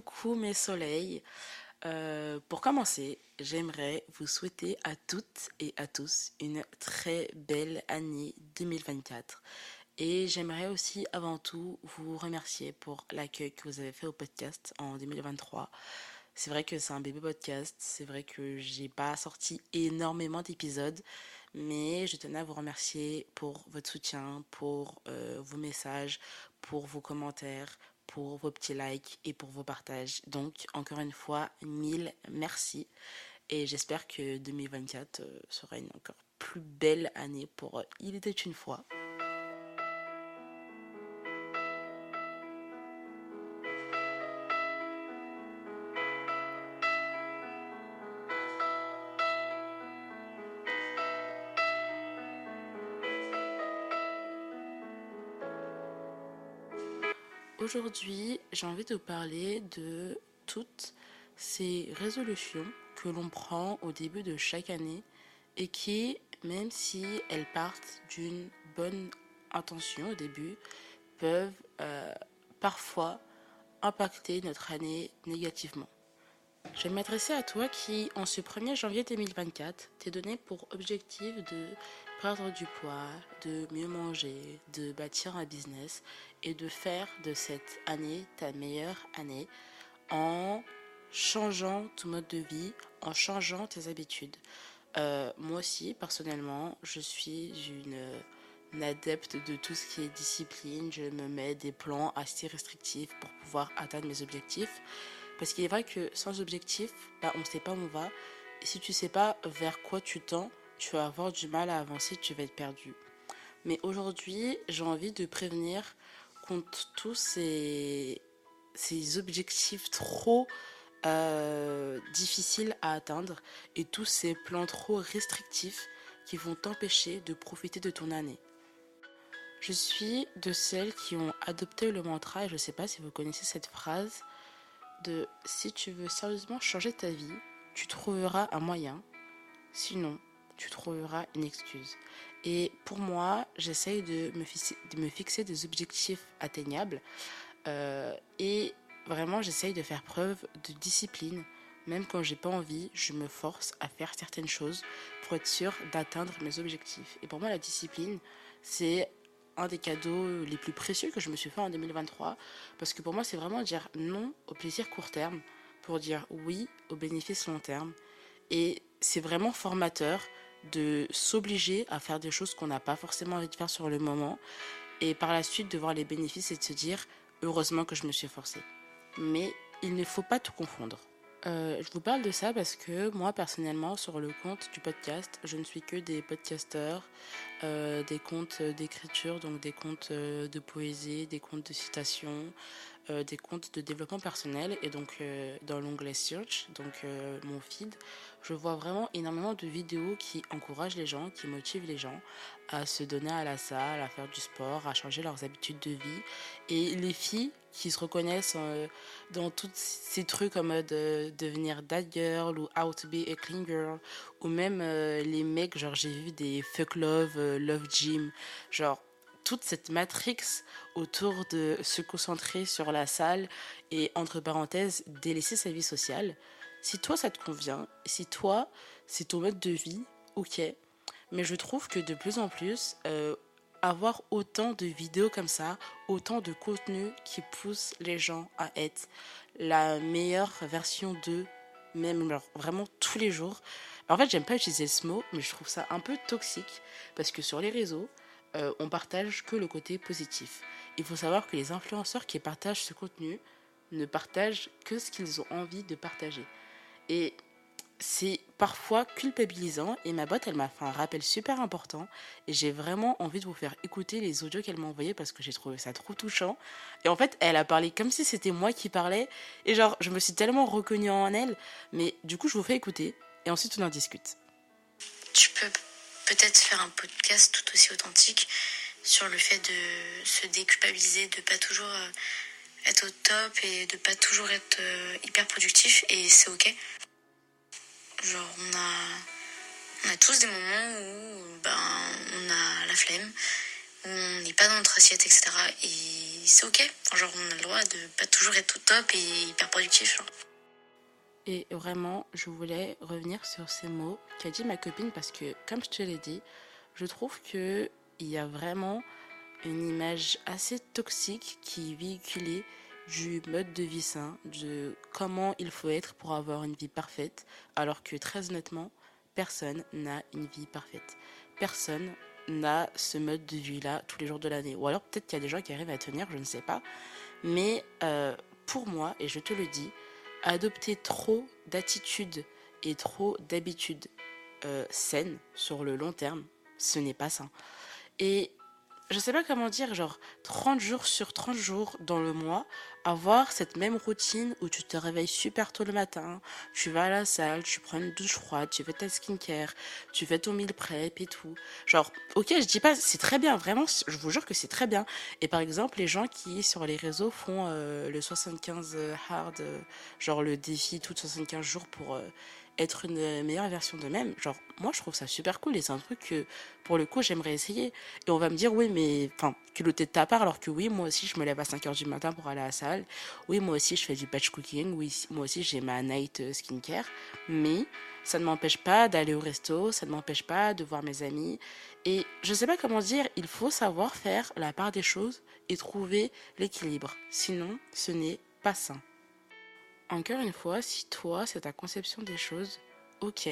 coucou mes soleils. Euh, pour commencer, j'aimerais vous souhaiter à toutes et à tous une très belle année 2024. Et j'aimerais aussi avant tout vous remercier pour l'accueil que vous avez fait au podcast en 2023. C'est vrai que c'est un bébé podcast, c'est vrai que j'ai pas sorti énormément d'épisodes, mais je tenais à vous remercier pour votre soutien, pour euh, vos messages, pour vos commentaires, pour vos petits likes et pour vos partages. Donc encore une fois, mille merci et j'espère que 2024 euh, sera une encore plus belle année pour Il était une fois. Aujourd'hui, j'ai envie de parler de toutes ces résolutions que l'on prend au début de chaque année et qui, même si elles partent d'une bonne intention au début, peuvent euh, parfois impacter notre année négativement. Je vais m'adresser à toi qui, en ce 1er janvier 2024, t'es donné pour objectif de perdre du poids, de mieux manger, de bâtir un business et de faire de cette année ta meilleure année en changeant ton mode de vie, en changeant tes habitudes. Euh, moi aussi, personnellement, je suis une, adepte de tout ce qui est discipline. Je me mets des plans assez restrictifs pour pouvoir atteindre mes objectifs. Parce qu'il est vrai que sans objectif, bah, on ne sait pas où on va. Et si tu ne sais pas vers quoi tu tends, tu vas avoir du mal à avancer, tu vas être perdu. Mais aujourd'hui, j'ai envie de prévenir contre tous ces, objectifs trop euh, difficiles à atteindre et tous ces plans trop restrictifs qui vont t'empêcher de profiter de ton année. Je suis de celles qui ont adopté le mantra, et je ne sais pas si vous connaissez cette phrase, de si tu veux sérieusement changer ta vie, tu trouveras un moyen, sinon tu trouveras une excuse. Et pour moi, j'essaye de me, fixer, des objectifs atteignables euh, et vraiment j'essaye de faire preuve de discipline. Même quand j'ai pas envie, je me force à faire certaines choses pour être sûr d'atteindre mes objectifs. Et pour moi, la discipline, c'est un des cadeaux les plus précieux que je me suis fait en 2023 parce que pour moi, c'est vraiment dire non au plaisir court terme pour dire oui au bénéfice long terme. Et c'est vraiment formateur de s'obliger à faire des choses qu'on n'a pas forcément envie de faire sur le moment et par la suite de voir les bénéfices et de se dire heureusement que je me suis forcée. Mais il ne faut pas tout confondre. Euh, je vous parle de ça parce que moi personnellement sur le compte du podcast, je ne suis que des podcasteurs, euh, des comptes d'écriture, donc des comptes euh, de poésie, des comptes de citation, des comptes de développement personnel et donc dans l'onglet search, donc mon feed, je vois vraiment énormément de vidéos qui encouragent les gens, qui motivent les gens à se donner à la salle, à faire du sport, à changer leurs habitudes de vie. Et les filles qui se reconnaissent euh, dans tous ces trucs comme de euh, devenir that girl ou how to be a clean girl, ou même euh, les mecs, genre j'ai vu des fuck love, love gym, genre toute cette matrix autour de se concentrer sur la salle et entre parenthèses délaisser sa vie sociale. Si toi ça te convient, si toi c'est ton mode de vie, ok. Mais je trouve que de plus en plus, euh, avoir autant de vidéos comme ça, autant de contenu qui pousse les gens à être la meilleure version d'eux, même vraiment tous les jours. En fait, j'aime pas utiliser ce mot, mais je trouve ça un peu toxique parce que sur les réseaux, euh, on partage que le côté positif. Il faut savoir que les influenceurs qui partagent ce contenu ne partagent que ce qu'ils ont envie de partager. Et c'est parfois culpabilisant et ma boîte elle m'a fait un rappel super important et j'ai vraiment envie de vous faire écouter les audios qu'elle m'a envoyés parce que j'ai trouvé ça trop touchant et en fait elle a parlé comme si c'était moi qui parlais et genre je me suis tellement reconnue en elle mais du coup je vous fais écouter et ensuite on en discute. Tu peux peut-être faire un podcast tout aussi authentique sur le fait de se déculpabiliser, de pas toujours euh, être au top et de pas toujours être euh, hyper productif et c'est ok. Genre on a, on a tous des moments où ben, on a la flemme, on n'est pas dans notre assiette, etc. Et c'est ok. genre, on a le droit de pas toujours être tout top et hyper productif. Et vraiment, je voulais revenir sur ces mots qu'a dit ma copine parce que, comme je te l'ai dit, je trouve qu'il y a vraiment une image assez toxique qui est véhiculée du mode de vie sain, de comment il faut être pour avoir une vie parfaite, alors que très honnêtement, personne n'a une vie parfaite. Personne n'a ce mode de vie-là tous les jours de l'année. Ou alors peut-être qu'il y a des gens qui arrivent à tenir, je ne sais pas. Mais euh, pour moi, et je te le dis, adopter trop d'attitudes et trop d'habitudes euh, saines sur le long terme, ce n'est pas sain. Et je sais pas comment dire, genre 30 jours sur 30 jours dans le mois, avoir cette même routine où tu te réveilles super tôt le matin, tu vas à la salle, tu prends une douche froide, tu fais ta skincare, tu fais ton meal prep et tout. Genre, ok, je dis pas, c'est très bien, vraiment, je vous jure que c'est très bien. Et par exemple, les gens qui sur les réseaux font euh, le 75 hard, euh, genre le défi tout 75 jours pour euh, être une meilleure version d'eux-mêmes, genre, moi, je trouve ça super cool et c'est un truc que, pour le coup, j'aimerais essayer. Et on va me dire, oui, mais, enfin, culotté de ta part, alors que oui, moi aussi, je me lève à 5 heures du matin pour aller à la salle. Oui, moi aussi, je fais du batch cooking. Oui, moi aussi, j'ai ma night euh, skincare. Mais, ça ne m'empêche pas d'aller au resto, ça ne m'empêche pas de voir mes amis. Et je sais pas comment dire, il faut savoir faire la part des choses et trouver l'équilibre. Sinon, ce n'est pas sain. Encore une fois, si toi, c'est ta conception des choses, ok.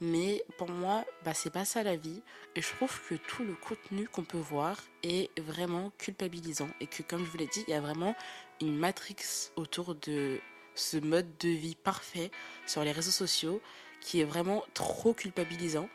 Mais pour moi, bah, c'est pas ça la vie. Et je trouve que tout le contenu qu'on peut voir est vraiment culpabilisant. Et que, comme je vous l'ai dit, il y a vraiment une matrix autour de ce mode de vie parfait sur les réseaux sociaux qui est vraiment trop culpabilisant.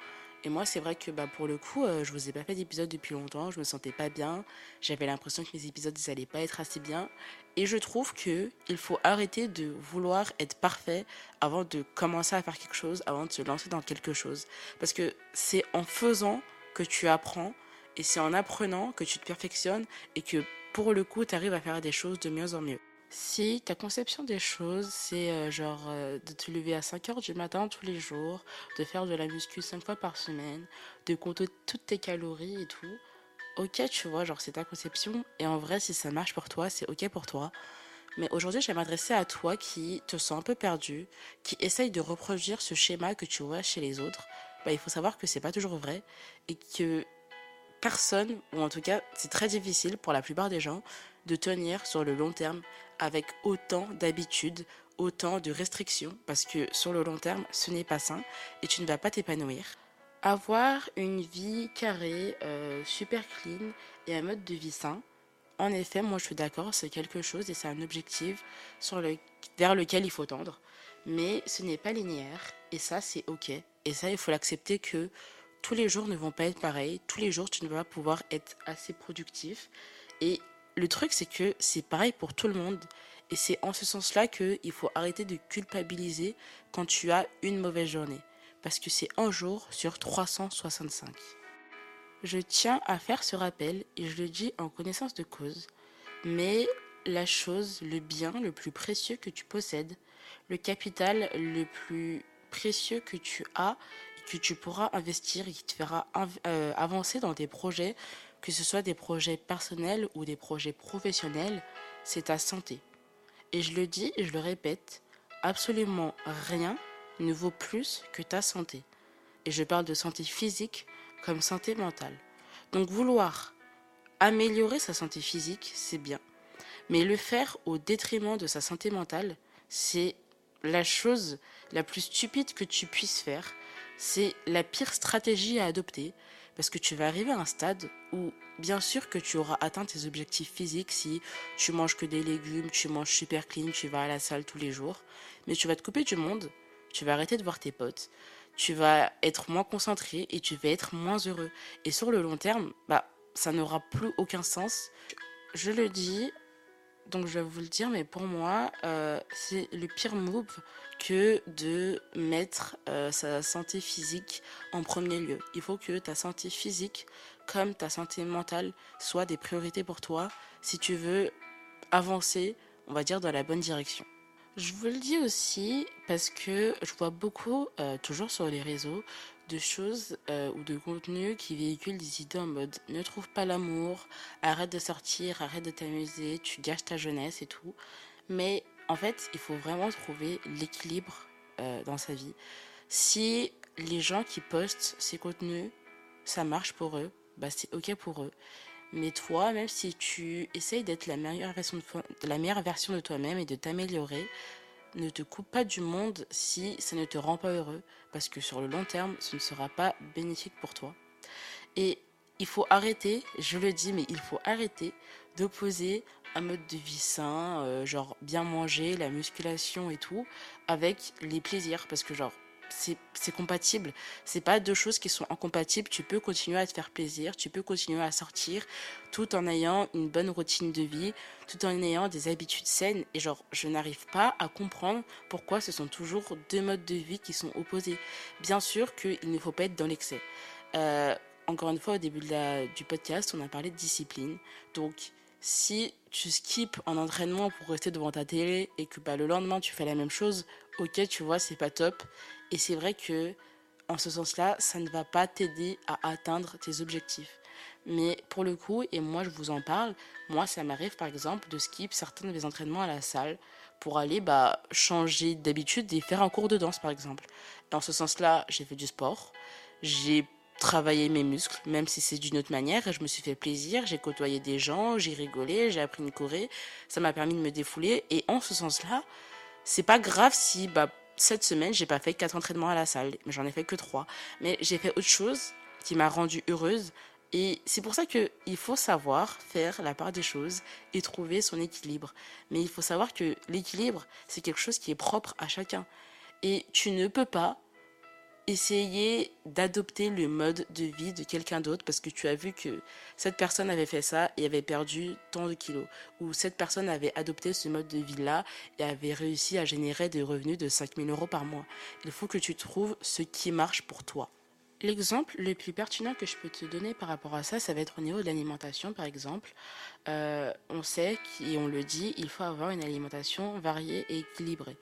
Et moi, c'est vrai que bah, pour le coup, euh, je vous ai pas fait d'épisode depuis longtemps, je me sentais pas bien, j'avais l'impression que mes épisodes ils allaient pas être assez bien. Et je trouve que il faut arrêter de vouloir être parfait avant de commencer à faire quelque chose, avant de se lancer dans quelque chose. Parce que c'est en faisant que tu apprends, et c'est en apprenant que tu te perfectionnes, et que pour le coup, tu arrives à faire des choses de mieux en mieux. Si ta conception des choses, c'est euh, genre euh, de te lever à 5 heures du matin tous les jours, de faire de la muscu 5 fois par semaine, de compter toutes tes calories et tout, ok, tu vois, genre c'est ta conception. Et en vrai, si ça marche pour toi, c'est ok pour toi. Mais aujourd'hui, je vais m'adresser à toi qui te sens un peu perdu, qui essaye de reproduire ce schéma que tu vois chez les autres. Bah, il faut savoir que c'est pas toujours vrai et que personne, ou en tout cas, c'est très difficile pour la plupart des gens de tenir sur le long terme avec autant d'habitudes, autant de restrictions, parce que sur le long terme, ce n'est pas sain et tu ne vas pas t'épanouir. Avoir une vie carrée, euh, super clean et un mode de vie sain, en effet, moi je suis d'accord, c'est quelque chose et c'est un objectif vers lequel il faut tendre. Mais ce n'est pas linéaire et ça c'est ok. Et ça, il faut l'accepter que tous les jours ne vont pas être pareils. Tous les jours, tu ne vas pas pouvoir être assez productif. Et le truc, c'est que c'est pareil pour tout le monde. Et c'est en ce sens-là qu'il faut arrêter de culpabiliser quand tu as une mauvaise journée. Parce que c'est un jour sur 365. Je tiens à faire ce rappel et je le dis en connaissance de cause. Mais la chose, le bien le plus précieux que tu possèdes, le capital le plus précieux que tu as, que tu pourras investir et qui te fera euh, avancer dans tes projets, que ce soit des projets personnels ou des projets professionnels, c'est ta santé. Et je le dis et je le répète, absolument rien ne vaut plus que ta santé. Et je parle de santé physique comme santé mentale. Donc vouloir améliorer sa santé physique, c'est bien. Mais le faire au détriment de sa santé mentale, c'est la chose la plus stupide que tu puisses faire. C'est la pire stratégie à adopter parce que tu vas arriver à un stade où, bien sûr que tu auras atteint tes objectifs physiques si tu manges que des légumes, tu manges super clean, tu vas à la salle tous les jours, mais tu vas te couper du monde, tu vas arrêter de voir tes potes, tu vas être moins concentré et tu vas être moins heureux. Et sur le long terme, bah, ça n'aura plus aucun sens. Je le dis, donc je vais vous le dire, mais pour moi, euh, c'est le pire move que de mettre euh, sa santé physique en premier lieu. Il faut que ta santé physique comme ta santé mentale soient des priorités pour toi si tu veux avancer, on va dire, dans la bonne direction. Je vous le dis aussi parce que je vois beaucoup, euh, toujours sur les réseaux, de choses euh, ou de contenus qui véhiculent des idées en mode ne trouve pas l'amour, arrête de sortir, arrête de t'amuser, tu gâches ta jeunesse et tout. Mais en fait, il faut vraiment trouver l'équilibre euh, dans sa vie. Si les gens qui postent ces contenus, ça marche pour eux, bah c'est ok pour eux. Mais toi, même si tu essayes d'être la meilleure version de, toi-même et de t'améliorer, ne te coupe pas du monde si ça ne te rend pas heureux, parce que sur le long terme, ce ne sera pas bénéfique pour toi. Et il faut arrêter, je le dis, mais il faut arrêter d'opposer un mode de vie sain, euh, genre bien manger, la musculation et tout, avec les plaisirs, parce que genre c'est compatible. C'est pas deux choses qui sont incompatibles. Tu peux continuer à te faire plaisir, tu peux continuer à sortir tout en ayant une bonne routine de vie, tout en ayant des habitudes saines. Et genre, je n'arrive pas à comprendre pourquoi ce sont toujours deux modes de vie qui sont opposés. Bien sûr qu'il ne faut pas être dans l'excès. Euh, encore une fois, au début du podcast, on a parlé de discipline. Donc, si tu skips un entraînement pour rester devant ta télé et que bah, le lendemain tu fais la même chose, ok, tu vois, c'est pas top. Et c'est vrai que, en ce sens-là, ça ne va pas t'aider à atteindre tes objectifs. Mais pour le coup, et moi je vous en parle, moi ça m'arrive par exemple de skip certains de mes entraînements à la salle pour aller bah, changer d'habitude et faire un cours de danse par exemple. Dans ce sens-là, j'ai fait du sport, j'ai travaillé mes muscles, même si c'est d'une autre manière, je me suis fait plaisir, j'ai côtoyé des gens, j'ai rigolé, j'ai appris une choré, ça m'a permis de me défouler, et en ce sens-là, c'est pas grave si bah, cette semaine, j'ai pas fait quatre entraînements à la salle, mais j'en ai fait que trois. Mais j'ai fait autre chose qui m'a rendue heureuse. Et c'est pour ça qu'il faut savoir faire la part des choses et trouver son équilibre. Mais il faut savoir que l'équilibre, c'est quelque chose qui est propre à chacun. Et tu ne peux pas essayer d'adopter le mode de vie de quelqu'un d'autre parce que tu as vu que cette personne avait fait ça et avait perdu tant de kilos ou cette personne avait adopté ce mode de vie là et avait réussi à générer des revenus de 5000 euros par mois. Il faut que tu trouves ce qui marche pour toi. L'exemple le plus pertinent que je peux te donner par rapport à ça, ça va être au niveau de l'alimentation, par exemple. Euh, on sait, et on le dit, il faut avoir une alimentation variée et équilibrée.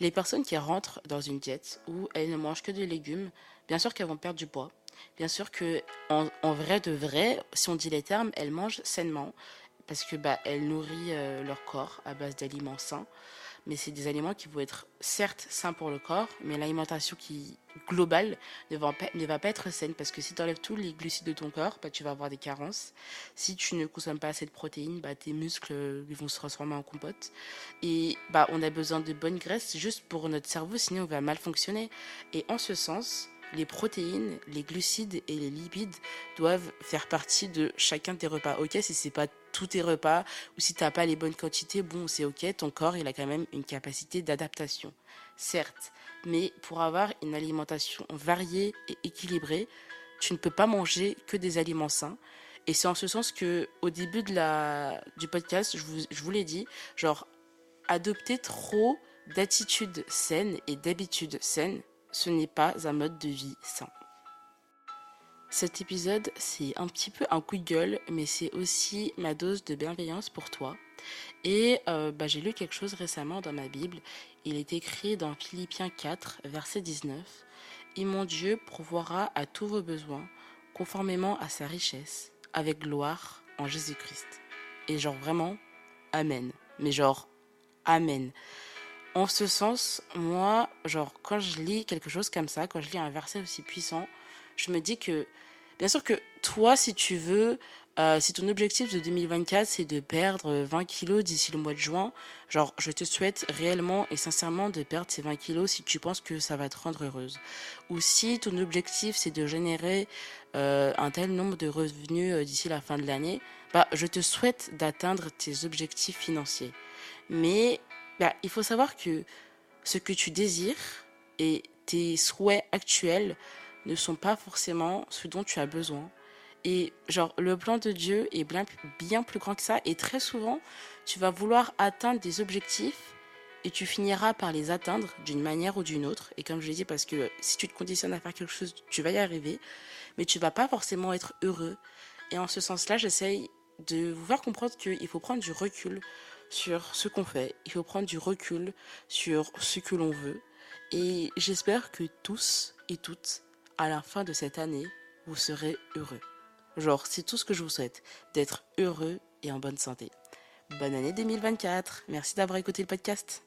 Les personnes qui rentrent dans une diète où elles ne mangent que des légumes, bien sûr qu'elles vont perdre du poids. Bien sûr que, en, vrai de vrai, si on dit les termes, elles mangent sainement parce que bah, elles nourrissent euh, leur corps à base d'aliments sains mais c'est des aliments qui vont être certes sains pour le corps, mais l'alimentation qui globale ne va, pas, être saine parce que si tu enlèves tous les glucides de ton corps, bah, tu vas avoir des carences. Si tu ne consommes pas assez de protéines, bah, tes muscles euh, vont se transformer en compote. Et bah, on a besoin de bonnes graisses juste pour notre cerveau, sinon on va mal fonctionner. Et en ce sens, les protéines, les glucides et les lipides doivent faire partie de chacun de tes repas. Ok, si c'est pas tous tes repas ou si t'as pas les bonnes quantités, bon, c'est ok, ton corps il a quand même une capacité d'adaptation, certes. Mais pour avoir une alimentation variée et équilibrée, tu ne peux pas manger que des aliments sains. Et c'est en ce sens que, au début de la, du podcast, je vous, je vous l'ai dit, genre, adopter trop d'attitudes saines et d'habitudes saines, ce n'est pas un mode de vie sain. Cet épisode, c'est un petit peu un coup de gueule, mais c'est aussi ma dose de bienveillance pour toi. Et euh, bah, j'ai lu quelque chose récemment dans ma Bible. Il est écrit dans Philippiens 4, verset 19. Et mon Dieu pourvoira à tous vos besoins, conformément à sa richesse, avec gloire en Jésus-Christ. Et genre vraiment, Amen. Mais genre, Amen en ce sens, moi, genre, quand je lis quelque chose comme ça, quand je lis un verset aussi puissant, je me dis que, bien sûr que toi, si tu veux, euh, si ton objectif de 2024, c'est de perdre 20 kilos d'ici le mois de juin, genre, je te souhaite réellement et sincèrement de perdre ces 20 kilos si tu penses que ça va te rendre heureuse. Ou si ton objectif, c'est de générer euh, un tel nombre de revenus euh, d'ici la fin de l'année, bah, je te souhaite d'atteindre tes objectifs financiers. Mais bah, il faut savoir que ce que tu désires et tes souhaits actuels ne sont pas forcément ce dont tu as besoin. Et genre, le plan de Dieu est bien, plus grand que ça. Et très souvent, tu vas vouloir atteindre des objectifs et tu finiras par les atteindre d'une manière ou d'une autre. Et comme je l'ai dit, parce que si tu te conditionnes à faire quelque chose, tu vas y arriver. Mais tu vas pas forcément être heureux. Et en ce sens-là, j'essaye de vous faire comprendre qu'il faut prendre du recul sur ce qu'on fait, il faut prendre du recul sur ce que l'on veut. Et j'espère que tous et toutes, à la fin de cette année, vous serez heureux. Genre, c'est tout ce que je vous souhaite, d'être heureux et en bonne santé. Bonne année 2024. Merci d'avoir écouté le podcast.